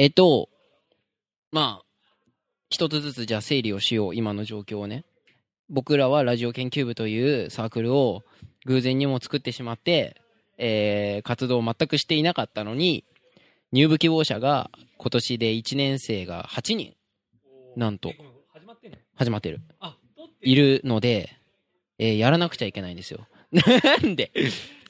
えっと、まあ、一つずつじゃあ整理をしよう、今の状況をね。僕らはラジオ研究部というサークルを偶然にも作ってしまって、えー、活動を全くしていなかったのに、入部希望者が今年で1年生が8人、なんと、始まってんの始まってる。いるので、えーやらなくちゃいけないんですよ。なんで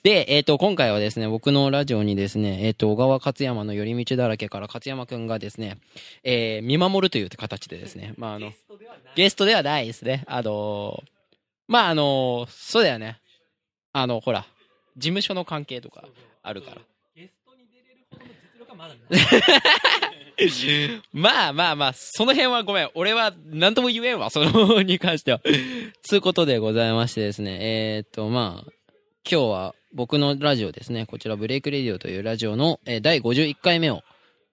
で、えっ、と、今回はですね、僕のラジオにですね、えっ、と、小川勝山の寄り道だらけから勝山くんがですね、えー見守るという形でですね、まあ、あのゲ、ストではない。ゲストではないですね。あのーまあ、あのーそうだよね。あの、ほら、事務所の関係とかあるから。ゲストに出れるほどの実力はまだない。まあまあまあ、その辺はごめん。俺は何とも言えんわ、そのに関しては。つうことでございましてですね。えーっと、まあ、今日は僕のラジオですね。こちらブレイクレディオというラジオの、えー第51回目を。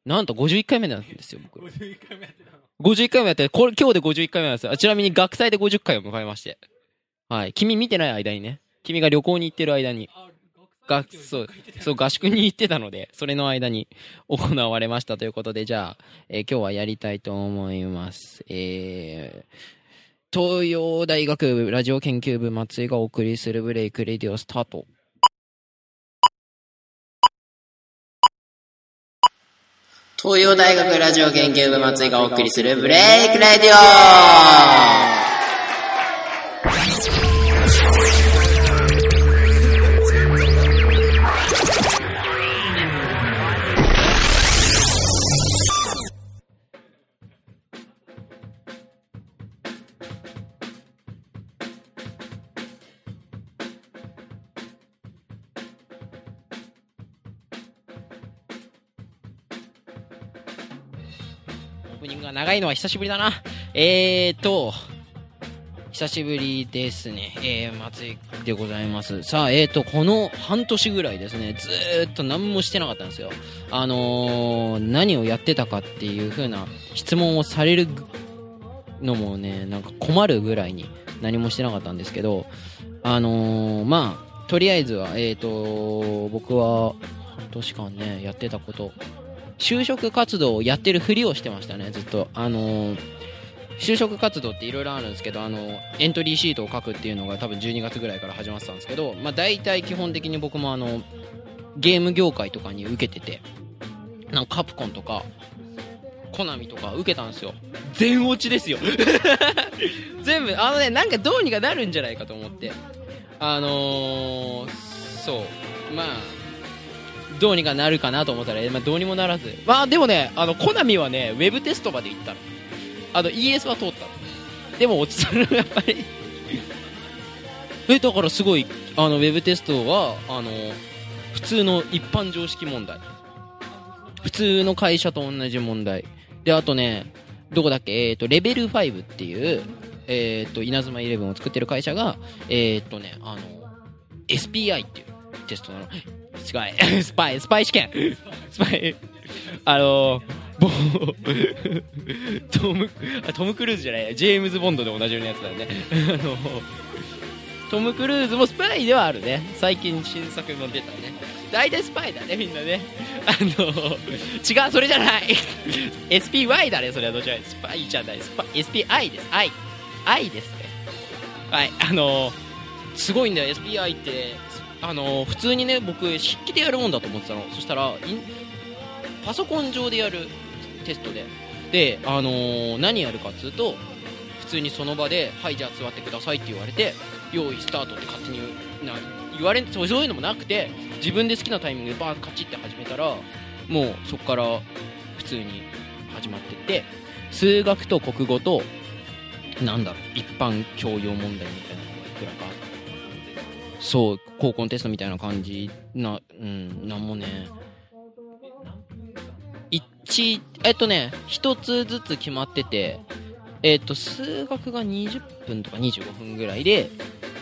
なんと51回目なんですよ、僕。51回目やってたの。51回目やって、これ今日で51回目なんですよ。あちなみに学祭で50回を迎えまして。はい。君見てない間にね。君が旅行に行ってる間に。学、そう、そう、合宿に行ってたので、それの間に行われましたということで、じゃあ、えー今日はやりたいと思います。えー、東洋大学部ラジオ研究部松井がお送りするブレイクレディオスタート。東洋大学ラジオ研究部松井がお送りするブレイクレディオ。ープニングが長いのは久しぶりだな。えーと、久しぶりですね。えー、松井でございます。さあ、えーと、この半年ぐらいですね、ずーっと何もしてなかったんですよ。あのー、何をやってたかっていう風な質問をされるのもね、なんか困るぐらいに何もしてなかったんですけど、あのー、まあ、とりあえずは、えーと、僕は半年間ね、やってたこと、就職活動をやってるふりをしてましたね、ずっと。あのー就職活動っていろいろあるんですけど、あのエントリーシートを書くっていうのが多分12月ぐらいから始まってたんですけど、まあ大体基本的に僕もあの、ゲーム業界とかに受けてて、なんかカプコンとか、コナミとか受けたんですよ。全落ちですよ。全部、あのね、なんかどうにかなるんじゃないかと思って。あのー、そう、まあ、どうにかなるかなと思ったら、まあ、どうにもならず。まあ、でもね、あの、コナミはね、ウェブテストまで行ったの。あの、ES は通ったの。でも落ちたの、やっぱり。え、だからすごい、あの、ウェブテストは、あの、普通の一般常識問題。普通の会社と同じ問題。で、あとね、どこだっけ？えっ、と、レベル5っていう、えっ、と、イナズマイレブンを作ってる会社が、えっ、とね、あの、SPI っていうテストなの。スパイ、スパイ、スパイ試験スパイ、あの、ボトム、あトム・クルーズじゃない、ジェームズ・ボンドでおなじみのやつだよね。あの、トム・クルーズもスパイではあるね。最近新作も出たね。大体スパイだね、みんなね。あの、違う、それじゃない。SPY だね、それはどちらかスパイじゃない、スパ SPI です。I。I ですね。はい、あの、すごいんだよ、SPI って。あの、普通にね、僕、筆記でやるもんだと思ってたの。そしたら、パソコン上でやるテストで。で、あのー何やるかっつうと、普通にその場で、はい、じゃあ座ってくださいって言われて、用意スタートって勝手にな言われんそうそういうのもなくて、自分で好きなタイミングでバーンカチって始めたら、もうそこから普通に始まってって、数学と国語と、なんだろう、一般教養問題みたいなのがいくらかあってそう、高校のテストみたいな感じな、うん、なんもね、一、えっとね、一つずつ決まってて、えっと、数学が20分とか25分ぐらいで、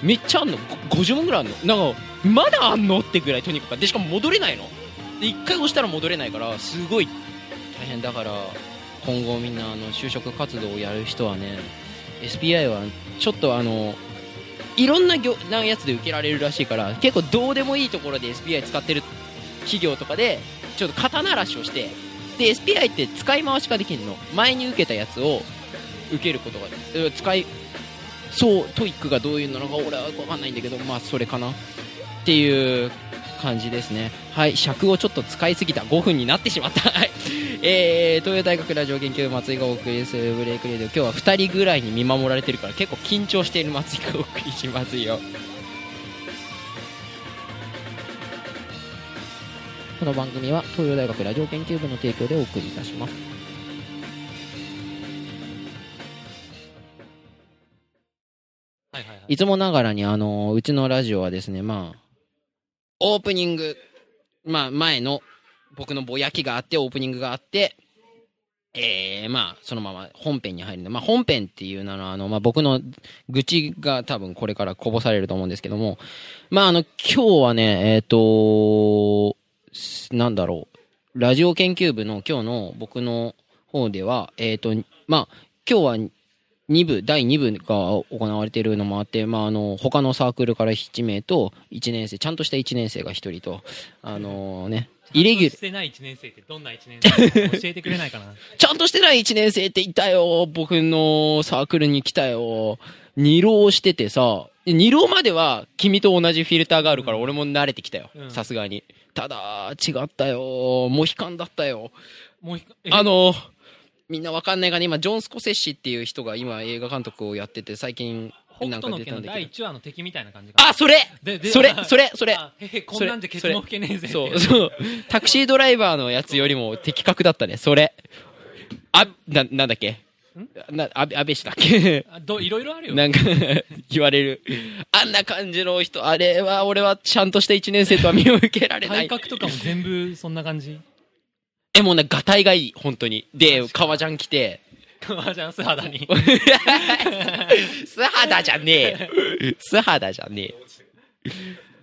めっちゃあんの。50問ぐらいあんの。なんか、まだあんのってぐらいとにかく。で、しかも戻れないの。で、一回押したら戻れないから、すごい大変だから、今後みんな、あの、就職活動をやる人はね、SPI は、ちょっとあの、いろんな業なやつで受けられるらしいから、結構どうでもいいところで SPI 使ってる企業とかで、ちょっと肩慣らしをして、で SPI って使い回しができるの。前に受けたやつを受けることが使いそう TOEIC がどういうのか俺は分かんないんだけどまあそれかな。っていう感じですね。はい尺をちょっと使いすぎた。5分になってしまった。はい。えー、東洋大学ラジオ研究部松井がお送りする Break Radio。今日は2人ぐらいに見守られてるから結構緊張している松井がお送りしますよ。この番組は東洋大学ラジオ研究部の提供でお送りいたします。はいはいはい。いつもながらにあのうちのラジオはですねまあオープニングまあ前の僕のぼやきがあってオープニングがあってえー、まあそのまま本編に入るんでまあ本編っていうのはあの、まあ、僕の愚痴が多分これからこぼされると思うんですけどもまああの今日はねえっ、となんだろうラジオ研究部の今日の僕の方ではえっ、とまあ今日は2部、第2部が行われているのもあって、まあ、あの、他のサークルから7名と、1年生、ちゃんとした1年生が1人と、あのね、イレギュラしてない1年生ってどんな1年生か教えてくれないかな。ちゃんとしてない1年生っていたよ、僕のサークルに来たよ。二浪しててさ、二浪までは君と同じフィルターがあるから俺も慣れてきたよう。んさすがに。ただ、違ったよ。モヒカンだったよ。もう一個え？あの、みんなわかんないがね、今、ジョン・スコセッシっていう人が今映画監督をやってて、最近北なんの拳の第出たんだけど。1話の敵みたいな感じ。あ、それででそれ、それ、それ。あへへ、こんなんじゃケツも吹けねえぜそ、いうそう。タクシードライバーのやつよりも的確だったね、それ。あ、な、なんだっけ？な、あべ、安倍氏だっけ？あどいろいろあるよ。なんか、言われる。あんな感じの人、あれは、俺はちゃんとした一年生とは見受けられない。体格とかも全部そんな感じ？え、もうね、ガタイがいい、本当に。で、革ジャン着て、革ジャン素肌に。素肌じゃねえよ。素肌じゃねえよ。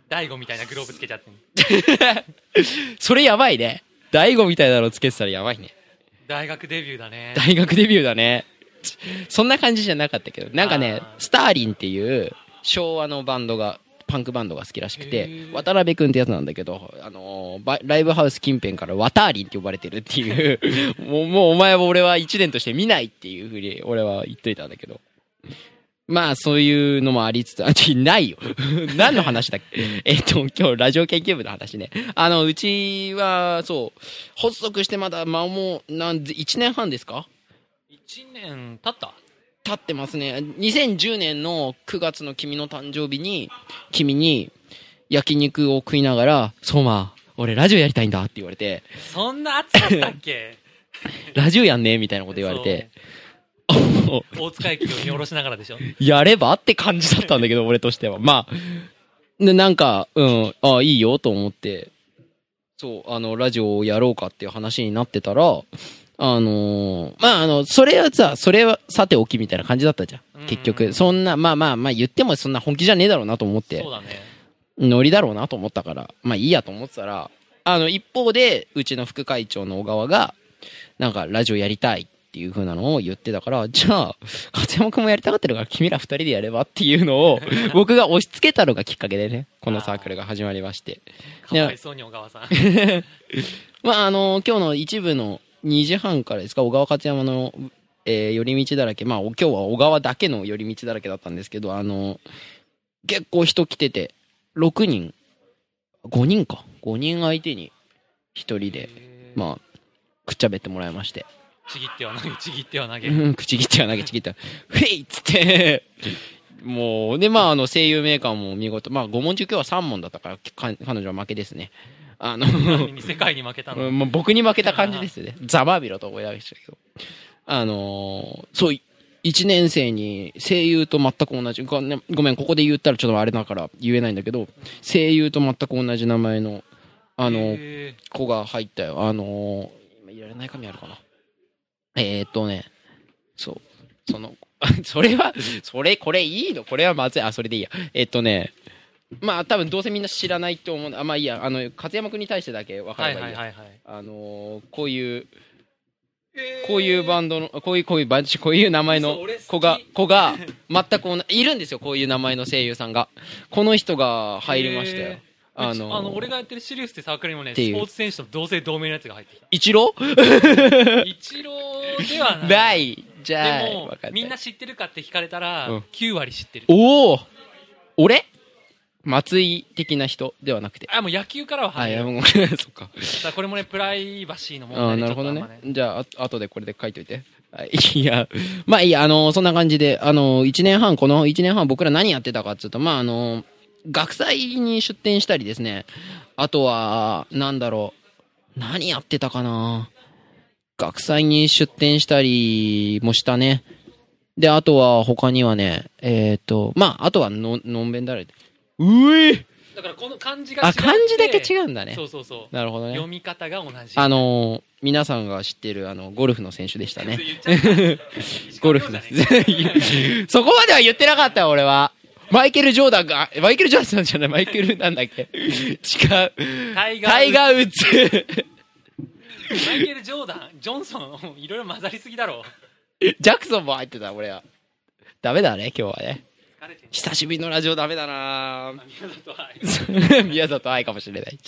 大悟みたいなグローブつけちゃってん それやばいね。大悟みたいなのつけてたらやばいね。大学デビューだね。大学デビューだね。そんな感じじゃなかったけど、なんかねスターリンっていう昭和のバンドが、パンクバンドが好きらしくへて、ー渡辺くんってやつなんだけど、あのーバライブハウス近辺からワターリンって呼ばれてるっていう、もう、もうお前は俺は一年として見ないっていうふうに俺は言っといたんだけど。まあ、そういうのもありつつ、あ、ちないよ。何の話だっけ？えっと、今日、ラジオ研究部の話ね。あの、うちは、そう、発足してまだ、まあもう、なんで、1年半ですか？1年経った？経ってますね。2010年の9月の君の誕生日に、君に焼肉を食いながら、相馬、俺ラジオやりたいんだって言われて、そんな熱かったっけ？ラジオやんねみたいなこと言われて、大塚駅を見下ろしながらでしょ？やればって感じだったんだけど、俺としては。まあ、で、なんか、うん、あいいよと思って、そう、あの、ラジオをやろうかっていう話になってたら、あのーまあ、あの、それはさ、それはさておきみたいな感じだったじゃん。結うん局、そんな、まあまあまあ言ってもそんな本気じゃねえだろうなと思ってそう。だね。ノリだろうなと思ったから、まあいいやと思ってたら、あの、一方で、うちの副会長の小川が、なんか、ラジオやりたいっていう風なのを言ってたから、じゃあ、勝山くんもやりたがってるから、君ら二人でやればっていうのを、僕が押し付けたのがきっかけでね、このサークルが始まりまして。かわいそうに小川さん。まあ、あの、今日の一部の2時半からですか、小川勝山の、えー寄り道だらけ、まあ、今日は小川だけの寄り道だらけだったんですけど、あの、結構人来てて、6人、5人か、5人相手に1人で、まあ、くっちゃべってもらいまして、ちぎっては投げ、ちぎっては投げ。うん、口切っては投げちぎっては、フェイっつって、もう、で、まあ、あの、声優メーカーも見事、まあ、5問中今日は3問だったから、か彼女は負けですね。あの、世界に負けたの。うんもう僕に負けた感じですよね。ざまあびろと思いましたけど。あのーそう、一年生に声優と全く同じ、ごめん、ここで言ったらちょっとあれだから言えないんだけど、声優と全く同じ名前の、あの、へ子が入ったよ。あのー今いられない紙あるかな。えー、っとね、そう、その、それは、それ、これいいの？これはまずい。あ、それでいいや。えーっとね、まあ多分どうせみんな知らないと思うあ、まあいいや、あの、勝山君に対してだけ分ーかればいいや。はいはいはいはい。あのーこういう、こういうバンドの、こういう、こういうバンこういう名前の子が、子が、全く同じ、いるんですよ、こういう名前の声優さんが。この人が入りましたよへ。ああのの、俺がやってるシリウスってサークルにもね、スポーツ選手と同姓同名のやつが入ってきた。イチロ一郎ではーない。ない。じゃあ、でもみんな知ってるかって聞かれたら、うん9割知ってる。おお俺？松井的な人ではなくて。あ、もう野球からはあ、入る。いや、もう、そっか。だこれもね、プライバシーの問あ題でーなるほどね。じゃあ、あ後でこれで書いといて。はいいや、まあいいや、あの、そんな感じで、あの、1年半、この1年半僕ら何やってたかっていうと、まああの、学祭に出展したりですね。あとは、なんだろう。何やってたかな学祭に出展したりもしたね。で、あとは他にはね、えっ、と、まあ、あとはの、のんべんだられて。うえだからこの漢字が違あ、漢字だけ違うんだねそ。うそうそう。なるほどね読。み方が同じ。あのー皆さんが知ってる、あの、ゴルフの選手でしたね。言っちゃった ゴルフの石川遼じゃね そこまでは言ってなかったよ、俺は。マイケル・ジョーダンが、マイケル・ジョーダンじゃない、マイケルなんだっけ？違う。タイガータイガー・ウッズ。マイケル・ジョーダン、ジョンソン、いろいろ混ざりすぎだろ。ジャクソンも入ってた、俺は。ダメだね、今日はね。久しぶりのラジオダメだな宮里愛。宮里愛かもしれない。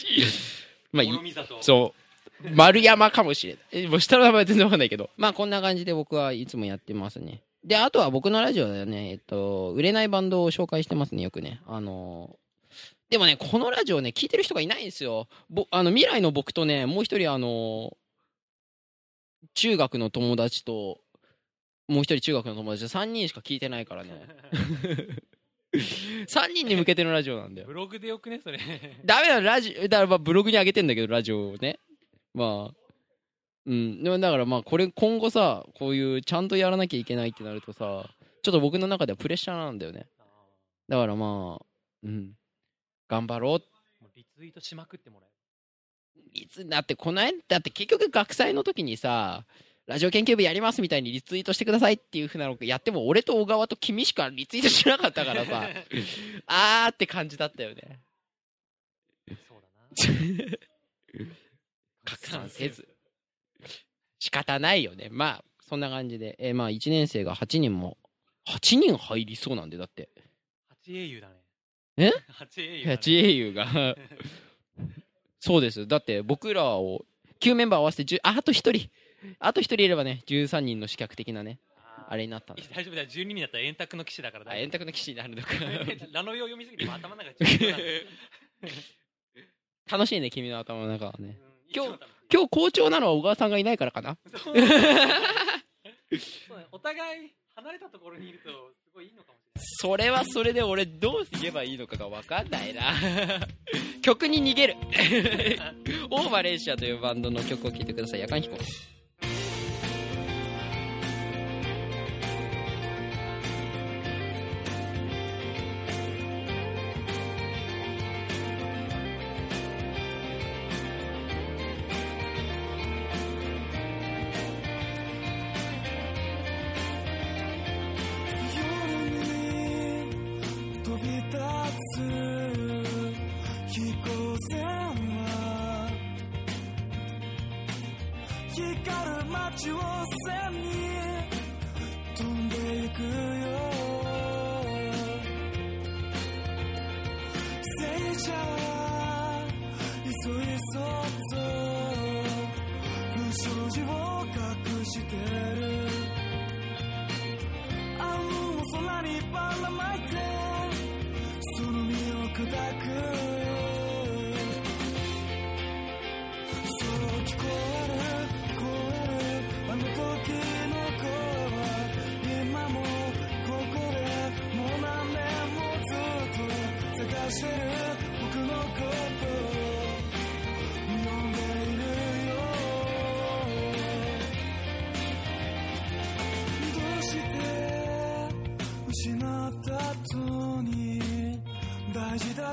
まあ。そう。丸山かもしれない。えもう下の名前全然わかんないけど。まあこんな感じで僕はいつもやってますね。で、あとは僕のラジオではね、えっと、売れないバンドを紹介してますね、よくね。あのでもね、このラジオね、聞いてる人がいないんですよ。ぼあの、未来の僕とね、もう一人あの中学の友達と、もう一人中学の友達で3人しか聞いてないからね。3人に向けてのラジオなんだよ。ブログでよくね、それ。ダメだ、ラジオ、だからまあブログに上げてんだけど、ラジオをね。まあ。うん。でもだからまあ、これ今後さ、こういうちゃんとやらなきゃいけないってなるとさ、ちょっと僕の中ではプレッシャーなんだよね。だからまあ、うん。頑張ろう。リツイートしまくってもらえいつ、だってこの間、だって結局学祭の時にさ、ラジオ研究部やりますみたいにリツイートしてくださいっていうふうなのやっても、俺と小川と君しかリツイートしなかったからさ、あーって感じだったよね。る。そうだな。拡散せず。仕方ないよね。まあ、そんな感じで。えーまあ、1年生が8人も、8人入りそうなんで、だって。八英雄だね。え？八英雄だね。八英雄が。そうです。だって、僕らを、9メンバー合わせて10、あ、あと1人。あと1人いればね、13人の資格的なね、あれになったんで。大丈夫だよ、12人だったら円卓の騎士だからあ、円卓の騎士になるのか。夫。ラノベを読みすぎても頭の中楽しいね、君の頭の中はね。今日日、今日好調なのは小川さんがいないからかな。お互い離れたところにいるとすごいいいのかもしれない。それはそれで俺どう言えばいいのかが分かんないな曲に逃げる オーバーレーシアというバンドの曲を聴いてください夜間飛行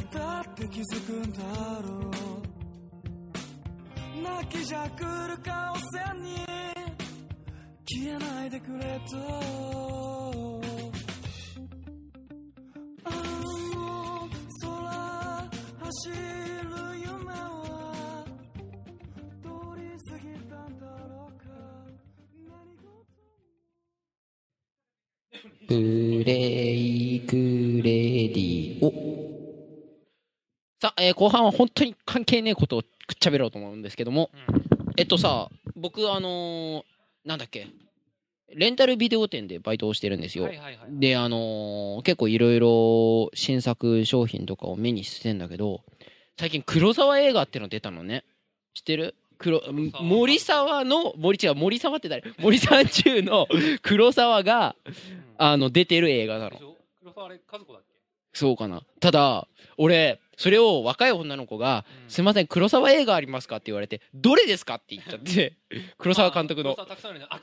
ったって気づくんだろう泣きじゃくる顔せんに消えないでくれとあの空走る夢は通り過ぎたんだろうか何事プレイええー後半は本当に関係ねえことをくっちゃべろうと思うんですけども、うん。えっとさ、僕、あのーなんだっけ、レンタルビデオ店でバイトをしてるんですよ。はいはいはい。で、あのー結構いろいろ新作商品とかを目にしてんだけど、最近黒沢映画っての出たのね。知ってる？黒沢森沢の、森違う、森沢って誰？森三中の 黒沢が、あの、出てる映画なの。黒沢あれ、和子だっけ？そうかな。ただ、俺、それを若い女の子が、うんすいません、黒沢映画ありますかって言われて、どれですかって言っちゃって、黒沢監督の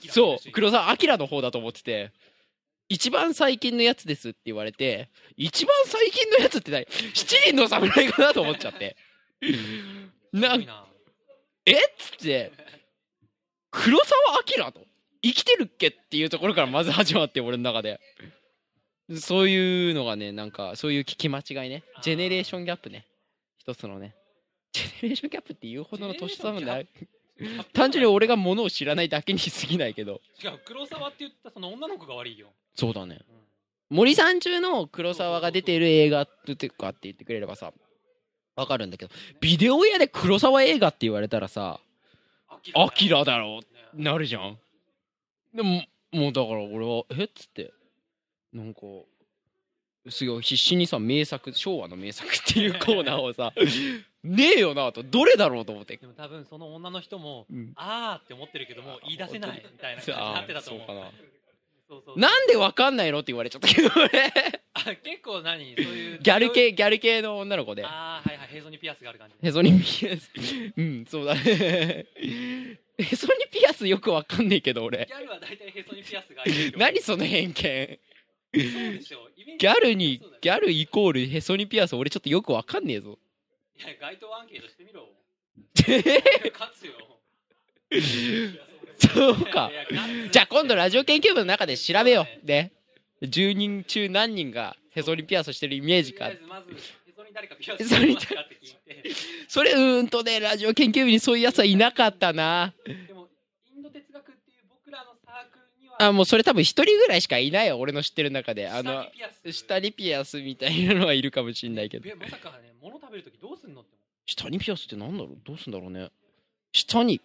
そう、黒沢明の方だと思ってて、一番最近のやつですって言われて、一番最近のやつって何七人の侍かなと思っちゃって。なん。え？っつって、黒沢明と生きてるっけっていうところからまず始まって、俺の中で。そういうのがね、なんか、そういう聞き間違いね。ジェネレーションギャップね。一つのね。ジェネレーションギャップって言うほどの年差もない。単純に俺がものを知らないだけに過ぎないけど。違う、黒沢って言ったその女の子が悪いよ。そうだね。うん森三中の黒沢が出てる映画ってかって言ってくれればさ、わかるんだけど、ビデオ屋で黒沢映画って言われたらさ、アキラだろねなるじゃん。でも、もうだから俺は、え？っつって、なんか、すごい必死にさ、名作、昭和の名作っていうコーナーをさ、ねえよなと、どれだろうと思って。でも多分その女の人も、うんあーって思ってるけども、言い出せないみたいな感じになってたと思う。そうかななんでわかんないのって言われちゃったけど、俺。あ結構何そういう。ギャル系、ギャル系の女の子で。ああ、はいはい、ヘゾにピアスがある感じ。へそにピアス。うん、そうだね。へそにピアスよくわかんねえけど、俺ギ。ャルは大体ヘソにピアスが開いてるよ何その偏見。そうでしょイメージギャルにそうだよ、ギャルイコールへそにピアス、俺ちょっとよくわかんねえぞ。いや、街頭アンケートしてみろ。勝つよ。そうかじゃあ今度ラジオ研究部の中で調べよう。で、10人中何人がへそにピアスしてるイメージかとりあえ。ずまず、ヘソに誰かピアスしてますかって聞いて。それうーんとね、ラジオ研究部にそういうやつはいなかったな。でも、インド哲学っていう僕らのサークルには、あ、もうそれ多分一人ぐらいしかいないよ。俺の知ってる中で。あの下に、ピアス。みたいなのはいるかもしんないけど。えまさかね、物食べるときどうすんのって思下にピアスってなんだろう？どうすんだろうね。下に。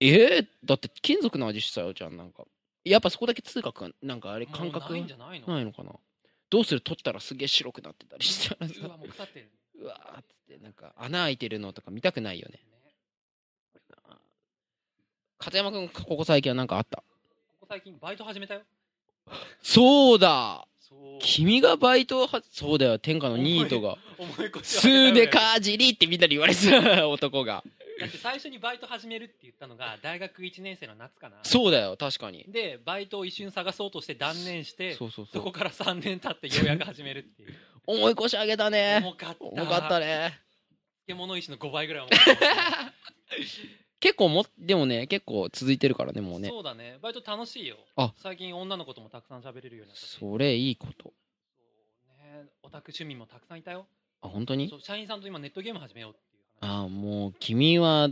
えー、だって金属の味したよ、じゃん、なんか。やっぱそこだけ通覚が、なんかあれう。感覚ないんじゃないの？ないのかな？どうする？取ったらすげえ白くなってたりしたらうわ、さ。もう腐ってる。うわーっつって、なんか穴開いてるのとか見たくないよね。ね片山くん、ここ最近はなんかあった？最近バイト始めたよ。そうだそう。君がバイトをは、そうだよ、天下のニートが。思い越しすーでかかじりってみんなに言われてた男が。だって最初にバイト始めるって言ったのが大学1年生の夏かなそうだよ、確かに。でバイトを一瞬探そうとして断念してそうそうそ。そうこから3年経ってようやく始めるっていう 重い腰上げたね。重かった重かったね。漬物石の5倍ぐらい重かった 結構も、でもね、結構続いてるからね、もうね。そうだねバイト楽しいよあ最近女の子ともたくさん喋れるようになったしそれいいこと。そうねオタク趣味もたくさんいたよあ、本当に？そう社員さんと今ネットゲーム始めようっていう話ああ、もう、君は、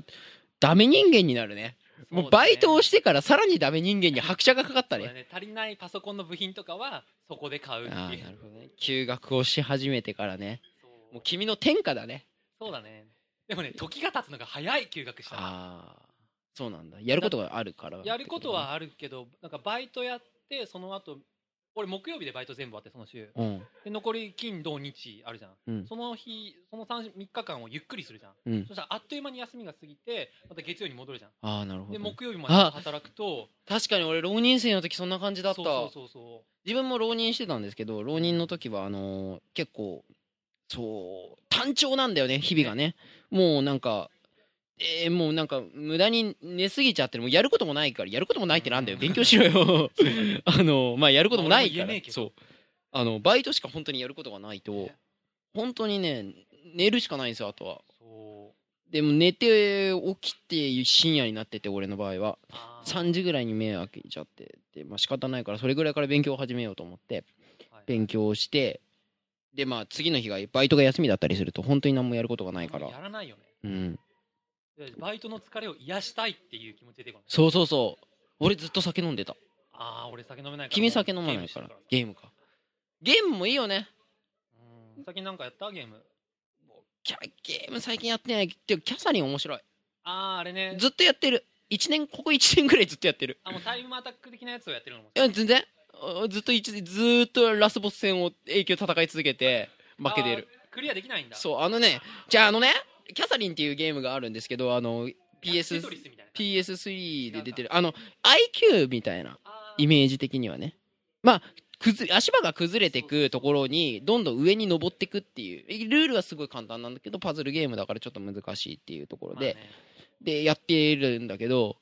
ダメ人間になるね。もうバイトをしてからさらにダメ人間に拍車がかかったね。ね足りないパソコンの部品とかはそこで買うってああ、いうなるほどね。休学をし始めてからね。もう君の天下だね。そうだねでもね時が経つのが早い休学したらああ、そうなんだ。やることがあるから。やることはあるけどなんかバイトやってその後俺木曜日でバイト全部終わってその週うん。で残り金土日あるじゃん、うんその日その 3, 3日間をゆっくりするじゃんうん。そしたらあっという間に休みが過ぎてまた月曜に戻るじゃんああ、なるほどでね。木曜日まで働くと確かに俺、浪人生の時そんな感じだった。そうそうそうそ自分も浪人してたんですけど浪人の時はあのー結構そう単調なんだよね日々がね。もうなんかえー、もうなんか無駄に寝すぎちゃってる。もうやることもないからやることもないってなんだよ。勉強しろよ。あのまあやることもないから。そう。あのバイトしか本当にやることがないとね。本当にね寝るしかないんですよあとは。でも寝て起きて深夜になってて俺の場合は。あー。3時ぐらいに目開けちゃってでまあ仕方ないからそれぐらいから勉強を始めようと思ってはい勉強してでまあ次の日がバイトが休みだったりすると本当に何もやることがないから。やらないよね。うん。でバイトの疲れを癒したいっていう気持ち出てこないそうそうそう。俺ずっと酒飲んでた。ああ俺酒飲めないから。君酒飲まないからゲームか。ゲームもいいよね。うん。最近なんかやった？ゲーム。キャゲーム最近やってない。けどキャサリン面白い。あーあれね。ずっとやってる。1年ここ1年ぐらいずっとやってる。あもうタイムアタック的なやつをやってるのもいや全然。あずっと一ずーっとラスボス戦を永久戦い続けて負けてる。クリアできないんだ。そうあのねじゃああのねキャサリンっていうゲームがあるんですけどあのテ PS トリスみたいな。PS3 で出てる。あの IQ みたいなイメージ的にはね。まあ足場が崩れてくところにどんどん上に登ってくっていう。ルールはすごい簡単なんだけどパズルゲームだからちょっと難しいっていうところで、でやってるんだけど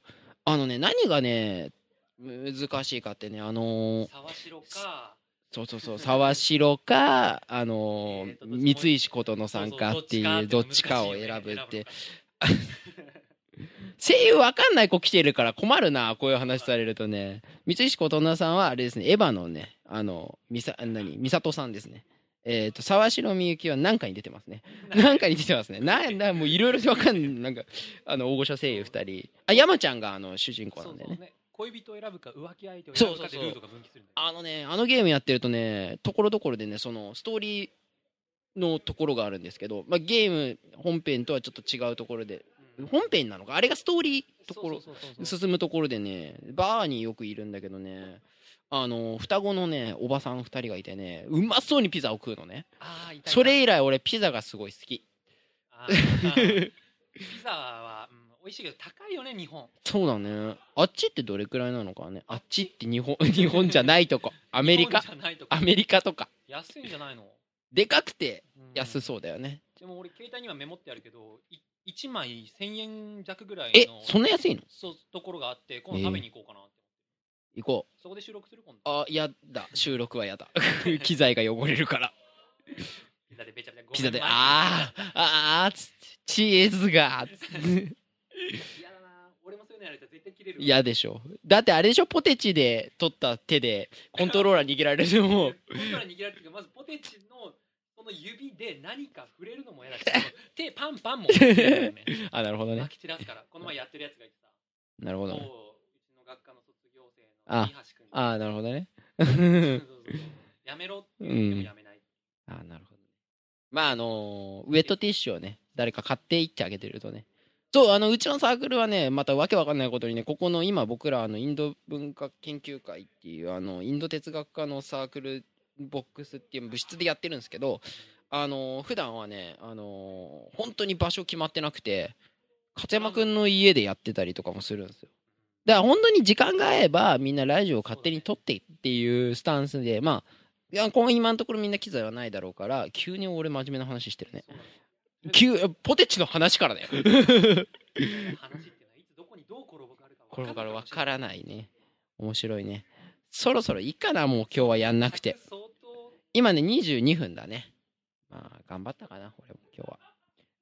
あのね何がね難しいかってねあのー沢城か。そうそうそう沢城か あのー三石琴乃さんかっていうどっちかを選ぶどって。声優わかんない子来てるから困るなこういう話されるとね。三石琴乃さんはあれですねエヴァのねあのみさ何美里さんですね。えっ、と沢城みゆきは何か に出てますね。なんかに出てますね。ななもういろいろわかんない。なんかあの大御所声優2人。あ山ちゃんがあの主人公なんだよね恋人を選ぶか浮気相手を選ぶかでルートが分岐するんだよあのね、あのゲームやってるとね、ところどころでね、そのストーリーのところがあるんですけど、まあ、ゲーム本編とはちょっと違うところで、うん。本編なのか、あれがストーリーところ、進むところでね、バーによくいるんだけどね、あの、双子のね、おばさん2人がいてね、うまそうにピザを食うのね。それ以来俺ピザがすごい好き。ピザは、うん、美味しいけど高いよね日本そうだね。あっちってどれくらいなのかね？あっちって日本、日本じゃないとこ。アメリカ日本じゃないとかアメリカとか。安いんじゃないの、でかくてうん安そうだよね。でも俺携帯にはメモってあるけどい1枚1000円弱ぐらいえの、そんな安いの？そうところがあって今度食べに行こうかなって、行こう。そこで収録する今度あ、やだ。収録はやだ。機材が汚れるから。ピザでべちゃべちゃピザで、あー、あー、つって、チーズが、つって。嫌だな俺もそういうのやられたら絶対切れるわ嫌でしょ。だってあれでしょ、ポテチで取った手でコントローラー握られるのも、コントローラー握られてるけどまずポテチのその指で何か触れるのも嫌だし手パンパンも嫌だよね あ、なるほどねま。き散らすからこの前やってるやつがいてさなるほどね。もううちの学科の卒業生のあ三橋君あー、なるほどね。やめろって言ってもやめない、あーなるほどね。まあ、あのーウェットティッシュをね、誰か買っていってあげてるとね。そう、あの、うちのサークルはね、またわけわかんないことにね、ここの今僕ら、あの、インド文化研究会っていう、あの、インド哲学科のサークルボックスっていう部室でやってるんですけど、あの普段はね、あの本当に場所決まってなくて、勝山くんの家でやってたりとかもするんですよ。だから本当に時間が合えばみんなラジオを勝手に撮ってっていうスタンスで、まあ、いや今のところみんな機材はないだろうから、急に俺真面目な話してるね。急、ポテチの話からだよ。話っていうのはいつどこにどう転ぶかあるかこれからわ分からないね。面白いね。そろそろいいかな、もう今日はやんなくて。相当今ね、22分だね。まあ、頑張ったかな、俺も今日は。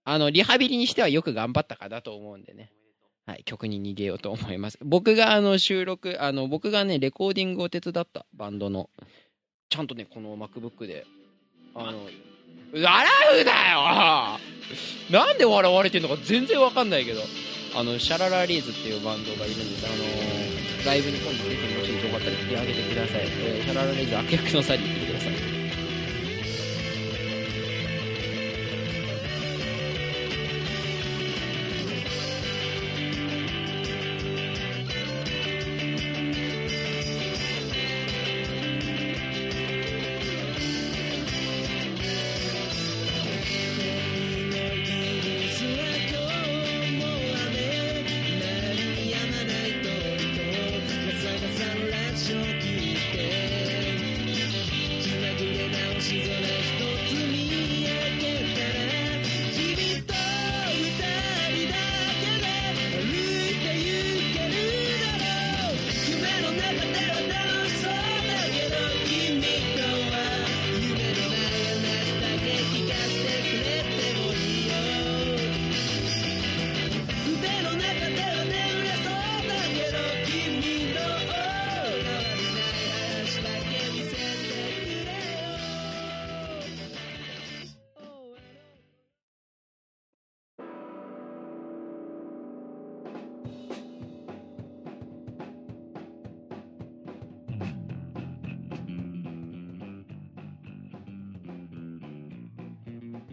あの、リハビリにしてはよく頑張ったかなと思うんでね。はい、曲に逃げようと思います。僕があの収録、あの、僕がね、レコーディングを手伝ったバンドの、ちゃんとね、この MacBook で、あの、笑うなよなんで笑われてんのか全然わかんないけど、あの、シャララリーズっていうバンドがいるんです。あの、ライブに今度出てもしよかったら来てあげてください。えーシャララリーズ悪役のサリーって言ってください。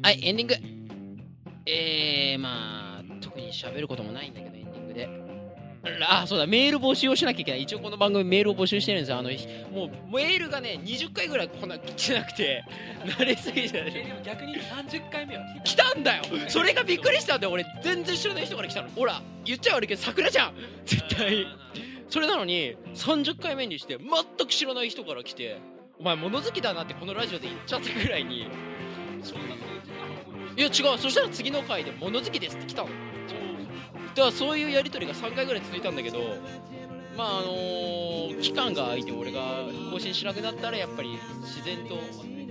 はい、エンディング。えー、まあ特に喋ることもないんだけどエンディングで。あそうだメール募集をしなきゃいけない。一応この番組メールを募集してるんですよ。あのもうメールがね20回ぐらい来な来てなくて慣れすぎて。えでも逆に30回目は来た。んだよ。それがびっくりしたんだよ。俺全然知らない人から来たの。ほら言っちゃ悪いけど桜じゃん。絶対。それなのに30回目にして全く知らない人から来てお前物好きだなってこのラジオで言っちゃったぐらいに。そんなこといや違う。そしたら次の回で物好きですって来たの。だからそういうやり取りが3回ぐらい続いたんだけどまああのー期間が空いて俺が更新しなくなったらやっぱり自然とそうだね。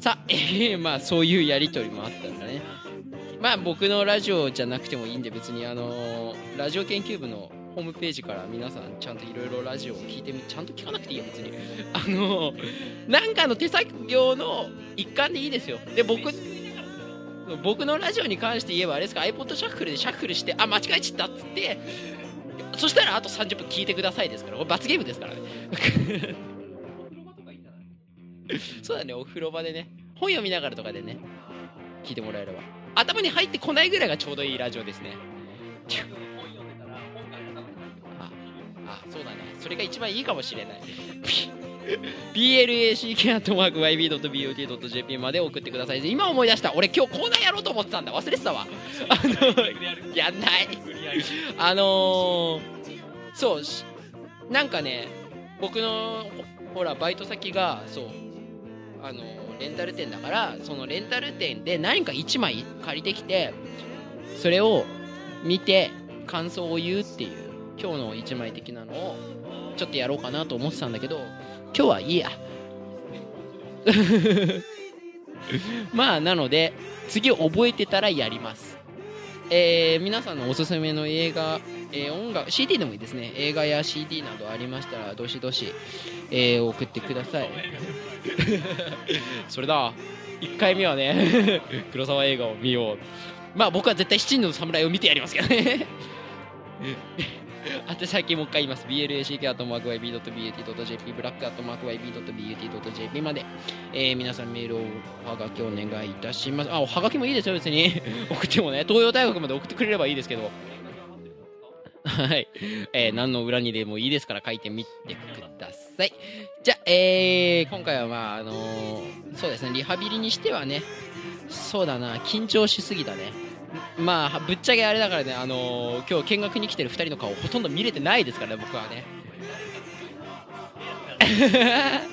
さあ、えーまあそういうやり取りもあったんだね。まあ僕のラジオじゃなくてもいいんで別にあのーラジオ研究部のホームページから皆さんちゃんといろいろラジオを聞いてみちゃんと聞かなくていいよ別に。あのなんかの手作業の一環でいいですよ。で僕僕のラジオに関して言えばあれですか？iPod シャッフルでシャッフルしてあ間違えちゃったっつってそしたらあと30分聞いてくださいですから。これ罰ゲームですからね。そうだね。お風呂場でね。本読みながらとかでね。聞いてもらえれば。頭に入ってこないぐらいがちょうどいいラジオですね。それが一番いいかもしれない。BLACK.YB.BOT.JP まで送ってください。今思い出した。俺今日コーナーやろうと思ってたんだ。忘れてたわ。あのやんない。あのー、そうしなんかね僕のほほらバイト先がそうあのレンタル店だからそのレンタル店で何か1枚借りてきてそれを見て感想を言うっていう今日の1枚的なのをちょっとやろうかなと思ってたんだけど今日はいいや。まあなので次覚えてたらやります。えー皆さんのおすすめの映画、えー音楽 CD でもいいですね。映画や CD などありましたらどしどし、えー送ってください。それだ。1回目はね 黒沢映画を見よう。まあ僕は絶対七人の侍を見てやりますけどねあと最近もう一回言います。BLACK.YB.BAT.JP ブラック .YB.BAT.JP まで、えー皆さんメールをおはがきお願いいたします。あおはがきもいいですよ別に。送ってもね。東洋大学まで送ってくれればいいですけど。はい、えー何の裏にでもいいですから書いてみてください。じゃあ、えー今回はまああのーそうですね。リハビリにしてはね。そうだな。緊張しすぎだね。まあぶっちゃけあれだからねあのー今日見学に来てる2人の顔ほとんど見れてないですからね僕はね。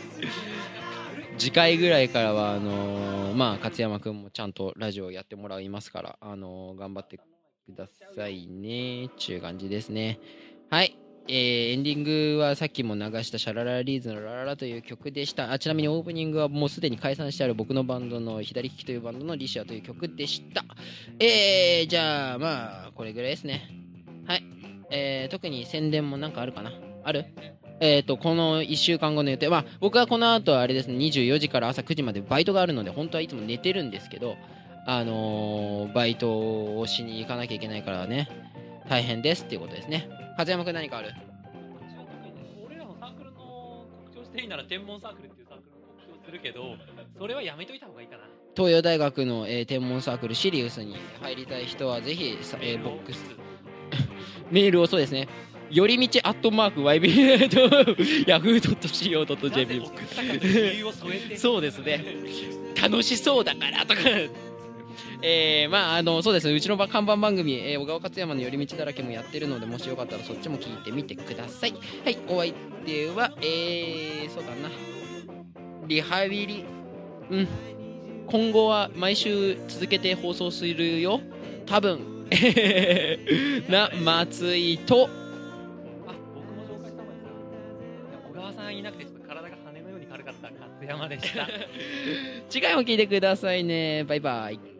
次回ぐらいからはあのーまあ勝山君もちゃんとラジオやってもらいますからあのー頑張ってくださいね。ちゅう感じですね。はい。えーエンディングはさっきも流したシャララリーズのラララという曲でした。あちなみにオープニングはもうすでに解散してある僕のバンドの左利きというバンドのリシアという曲でした。えー、じゃあまあこれぐらいですね。はい。えー、特に宣伝もなんかあるかな？ある？えー、とこの1週間後の予定、まあ、僕はこの後あれですね。24時から朝9時までバイトがあるので本当はいつも寝てるんですけど、あのーバイトをしに行かなきゃいけないからね。大変ですっていうことですね。風山君何かある？俺らのサークルの告知をしていいなら天文サークルっていうサークルの告知をするけどそれはやめといた方がいいかな。東洋大学の、えー天文サークルシリウスに入りたい人はぜひ、さえーボックス。メールをそうですね。よりみちアットマーク YB ヤフー .co.jp なぜ送ったかという理由を添えて。そうですね。楽しそうだからとかえー、まああのそうです。ねうちの看板番組、えー小川勝山の寄り道だらけもやってるのでもしよかったらそっちも聞いてみてください。はい。お相手はえー、そうだな。リハビリうん。今後は毎週続けて放送するよ。多分。な松井と。あ僕も紹介した方がいいな。小川さんいなくてちょっと体が羽のように軽かった勝山でした。次回も聞いてくださいね。バイバイ